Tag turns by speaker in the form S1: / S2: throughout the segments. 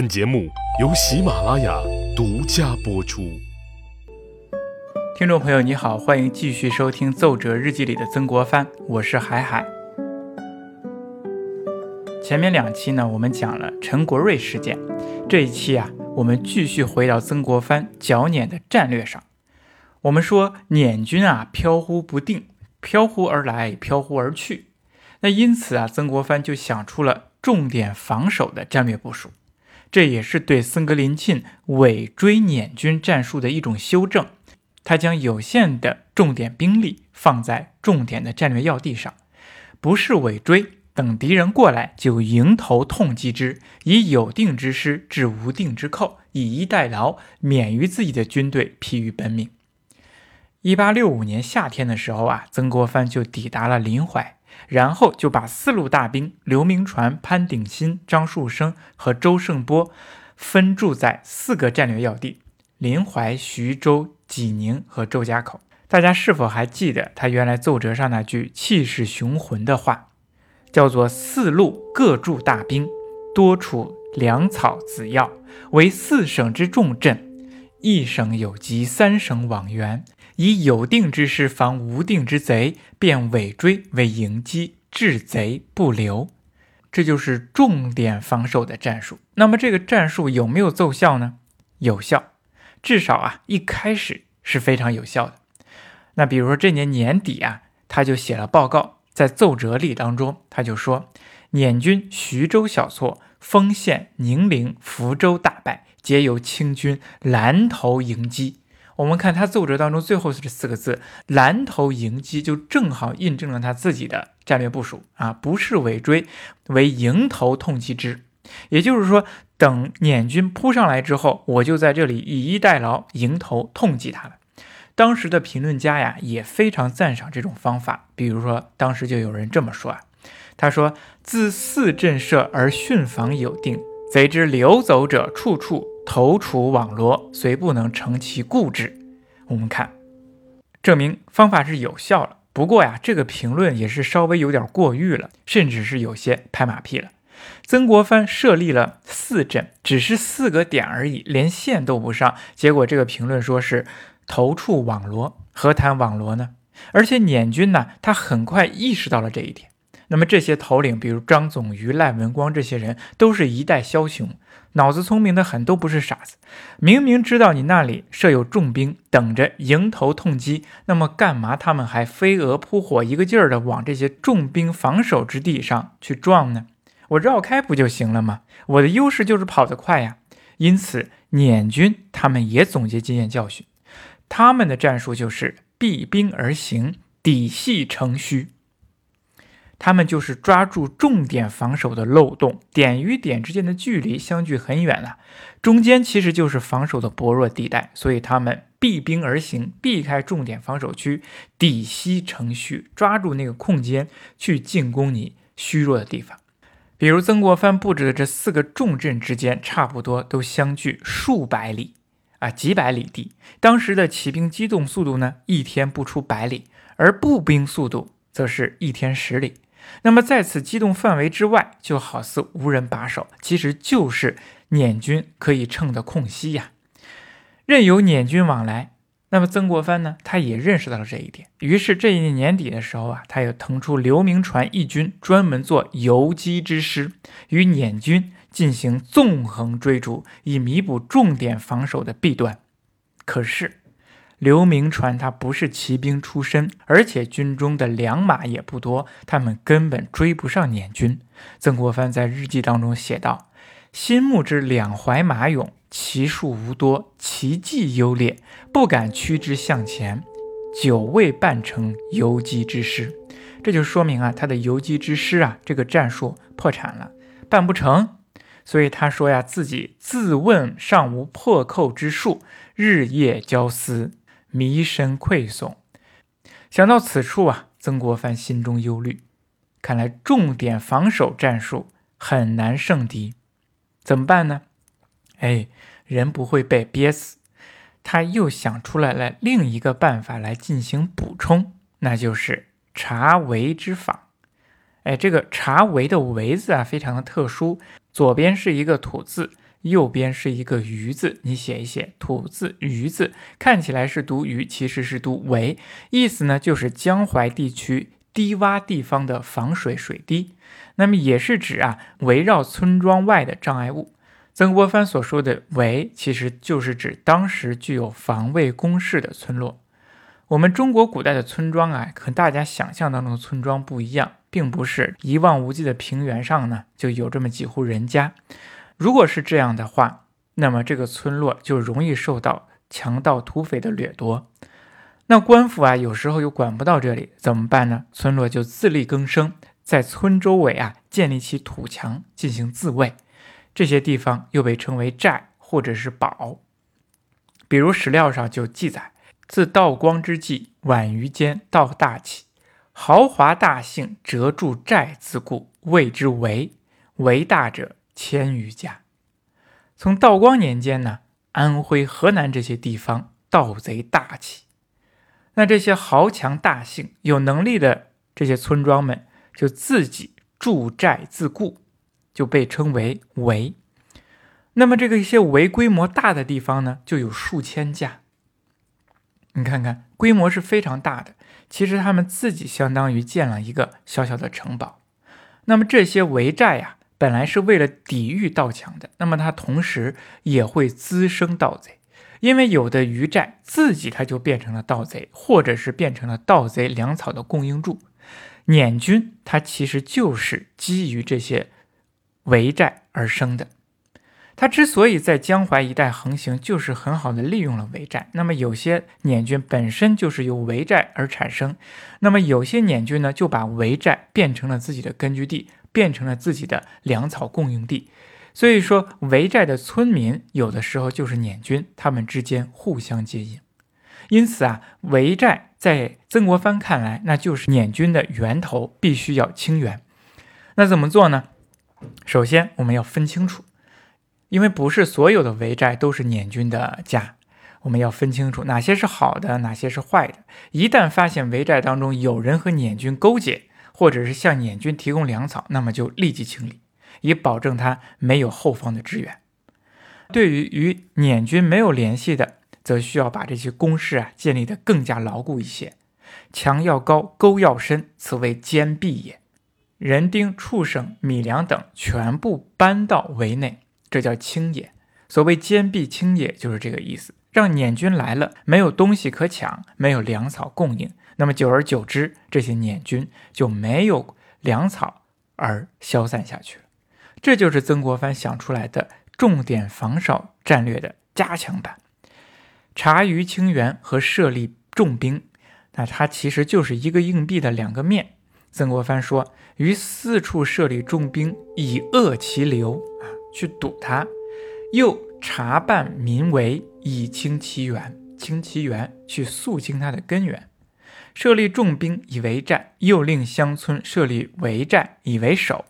S1: 本节目由喜马拉雅独家播出。
S2: 听众朋友，你好，欢迎继续收听《奏折日记》里的曾国藩，我是海海。前面两期呢，我们讲了陈国瑞事件，这一期啊，我们继续回到曾国藩剿捻的战略上。我们说捻军啊，飘忽不定，飘忽而来，飘忽而去。那因此啊，曾国藩就想出了重点防守的战略部署。这也是对僧格林沁尾追捻军战术的一种修正。他将有限的重点兵力放在重点的战略要地上，不是尾追，等敌人过来就迎头痛击之，以有定之师制无定之寇，以逸待劳，免于自己的军队疲于奔命。一八六五年夏天的时候啊，曾国藩就抵达了临淮。然后就把四路大兵刘铭传、潘鼎新、张树声和周盛波分驻在四个战略要地：临淮、徐州、济宁和周家口。大家是否还记得他原来奏折上那句气势雄浑的话，叫做“四路各驻大兵，多处粮草子药，为四省之重镇，一省有急，三省往援。”以有定之师防无定之贼，便尾追为迎击，制贼不留。这就是重点防守的战术。那么这个战术有没有奏效呢？有效，至少啊一开始是非常有效的。那比如说这年年底啊，他就写了报告，在奏折里当中他就说，捻军徐州小错，丰县、宁陵、福州大败，皆由清军拦头迎击。我们看他奏折当中最后这四个字“蓝头迎击”，就正好印证了他自己的战略部署啊，不是尾追，为迎头痛击之。也就是说，等捻军扑上来之后，我就在这里以逸待劳，迎头痛击他了。当时的评论家呀，也非常赞赏这种方法。比如说，当时就有人这么说啊，他说：“自四镇设而训防有定，贼之流走者处处。”头处网罗，虽不能成其固执。我们看，证明方法是有效了。不过呀，这个评论也是稍微有点过誉了，甚至是有些拍马屁了。曾国藩设立了四镇，只是四个点而已，连线都不上。结果这个评论说是投处网罗，何谈网罗呢？而且捻军呢，他很快意识到了这一点。那么这些头领，比如张总于、赖文光这些人，都是一代枭雄，脑子聪明的很，都不是傻子。明明知道你那里设有重兵，等着迎头痛击，那么干嘛他们还飞蛾扑火，一个劲儿的往这些重兵防守之地上去撞呢？我绕开不就行了吗？我的优势就是跑得快呀。因此，捻军他们也总结经验教训，他们的战术就是避兵而行，底细成虚。他们就是抓住重点防守的漏洞，点与点之间的距离相距很远了，中间其实就是防守的薄弱地带，所以他们避兵而行，避开重点防守区，底细成虚，抓住那个空间去进攻你虚弱的地方。比如曾国藩布置的这四个重镇之间，差不多都相距数百里啊，几百里地。当时的骑兵机动速度呢，一天不出百里，而步兵速度则是一天十里。那么在此机动范围之外，就好似无人把守，其实就是捻军可以乘的空隙呀，任由捻军往来。那么曾国藩呢，他也认识到了这一点，于是这一年年底的时候啊，他又腾出刘铭传一军，专门做游击之师，与捻军进行纵横追逐，以弥补重点防守的弊端。可是。刘铭传他不是骑兵出身，而且军中的良马也不多，他们根本追不上捻军。曾国藩在日记当中写道：“新募之两淮马勇，骑数无多，骑技优劣，不敢驱之向前，久未办成游击之师。”这就说明啊，他的游击之师啊，这个战术破产了，办不成。所以他说呀，自己自问尚无破寇之术，日夜交思。迷身愧悚，想到此处啊，曾国藩心中忧虑。看来重点防守战术很难胜敌，怎么办呢？哎，人不会被憋死。他又想出来了另一个办法来进行补充，那就是查围之法。哎，这个查围的围字啊，非常的特殊，左边是一个土字，右边是一个“鱼”字，你写一写“土”字“鱼”字，看起来是读“鱼”，其实是读“围”，意思呢就是江淮地区低洼地方的防水水堤。那么也是指啊围绕村庄外的障碍物。曾国藩所说的“围”，其实就是指当时具有防卫工事的村落。我们中国古代的村庄啊，和大家想象当中的村庄不一样，并不是一望无际的平原上呢就有这么几户人家。如果是这样的话，那么这个村落就容易受到强盗土匪的掠夺。那官府啊，有时候又管不到这里，怎么办呢？村落就自力更生，在村周围啊建立起土墙进行自卫。这些地方又被称为寨或者是堡。比如史料上就记载：自道光之际，晚于间，道大起，豪华大姓折筑寨自固，谓之围。围大者。千余家。从道光年间呢，安徽、河南这些地方盗贼大起，那这些豪强大姓、有能力的这些村庄们，就自己筑寨自固，就被称为围。那么这个一些围规模大的地方呢，就有数千家。你看看，规模是非常大的。其实他们自己相当于建了一个小小的城堡。那么这些围寨呀。本来是为了抵御盗抢的，那么它同时也会滋生盗贼，因为有的余寨自己它就变成了盗贼，或者是变成了盗贼粮草的供应柱。捻军它其实就是基于这些围寨而生的，它之所以在江淮一带横行，就是很好的利用了围寨。那么有些捻军本身就是由围寨而产生，那么有些捻军呢就把围寨变成了自己的根据地。变成了自己的粮草供应地，所以说围寨的村民有的时候就是捻军，他们之间互相接应。因此啊，围寨在曾国藩看来，那就是捻军的源头，必须要清源。那怎么做呢？首先我们要分清楚，因为不是所有的围寨都是捻军的家，我们要分清楚哪些是好的，哪些是坏的。一旦发现围寨当中有人和捻军勾结，或者是向捻军提供粮草，那么就立即清理，以保证他没有后方的支援。对于与捻军没有联系的，则需要把这些工事啊建立的更加牢固一些，墙要高，沟要深，此为坚壁也。人丁、畜生、米粮等全部搬到围内，这叫清野。所谓坚壁清野，就是这个意思，让捻军来了没有东西可抢，没有粮草供应。那么久而久之，这些捻军就没有粮草而消散下去了。这就是曾国藩想出来的重点防守战略的加强版。查余清源和设立重兵，那它其实就是一个硬币的两个面。曾国藩说：“于四处设立重兵，以遏其流啊，去堵它；又查办民为，以清其源，清其源，去肃清它的根源。”设立重兵以为战，又令乡村设立围寨以为守。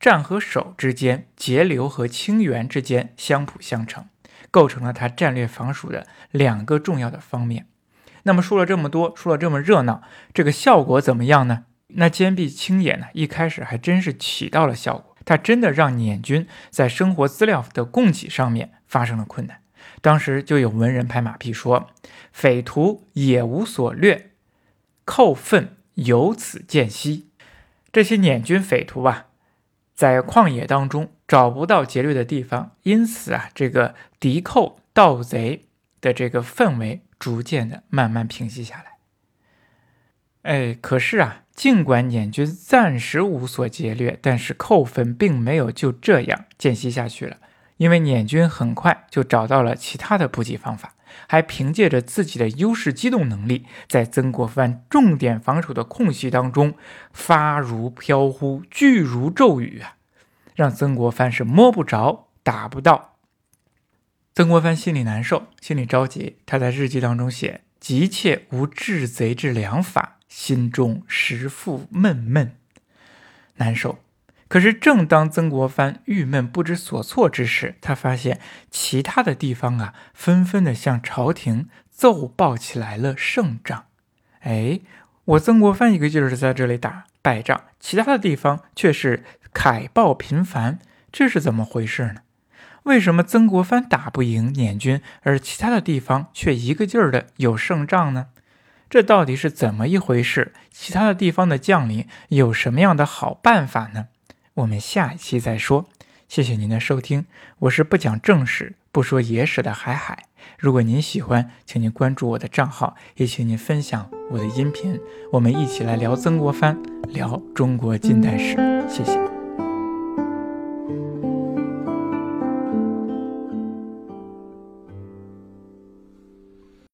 S2: 战和守之间，截流和清源之间相辅相成，构成了他战略防守的两个重要的方面。那么说了这么多，说了这么热闹，这个效果怎么样呢？那坚壁清野呢？一开始还真是起到了效果，它真的让捻军在生活资料的供给上面发生了困难。当时就有文人拍马屁说：“匪徒也无所掠。”寇愤由此见息，这些捻军匪徒啊，在旷野当中找不到劫掠的地方，因此啊，这个敌寇盗贼的这个氛围逐渐的慢慢平息下来。哎，可是啊，尽管捻军暂时无所劫掠，但是扣分并没有就这样间隙下去了，因为捻军很快就找到了其他的补给方法。还凭借着自己的优势机动能力，在曾国藩重点防守的空隙当中发如飘忽，聚如骤雨啊，让曾国藩是摸不着、打不到。曾国藩心里难受，心里着急，他在日记当中写：“急切无治贼之良法，心中实复闷闷难受。”可是，正当曾国藩郁闷不知所措之时，他发现其他的地方啊，纷纷的向朝廷奏报起来了胜仗。哎，我曾国藩一个劲儿是在这里打败仗，其他的地方却是凯报频繁，这是怎么回事呢？为什么曾国藩打不赢捻军，而其他的地方却一个劲儿的有胜仗呢？这到底是怎么一回事？其他的地方的将领有什么样的好办法呢？我们下一期再说。谢谢您的收听，我是不讲正史、不说野史的海海。如果您喜欢，请您关注我的账号，也请您分享我的音频，我们一起来聊曾国藩，聊中国近代史。谢谢。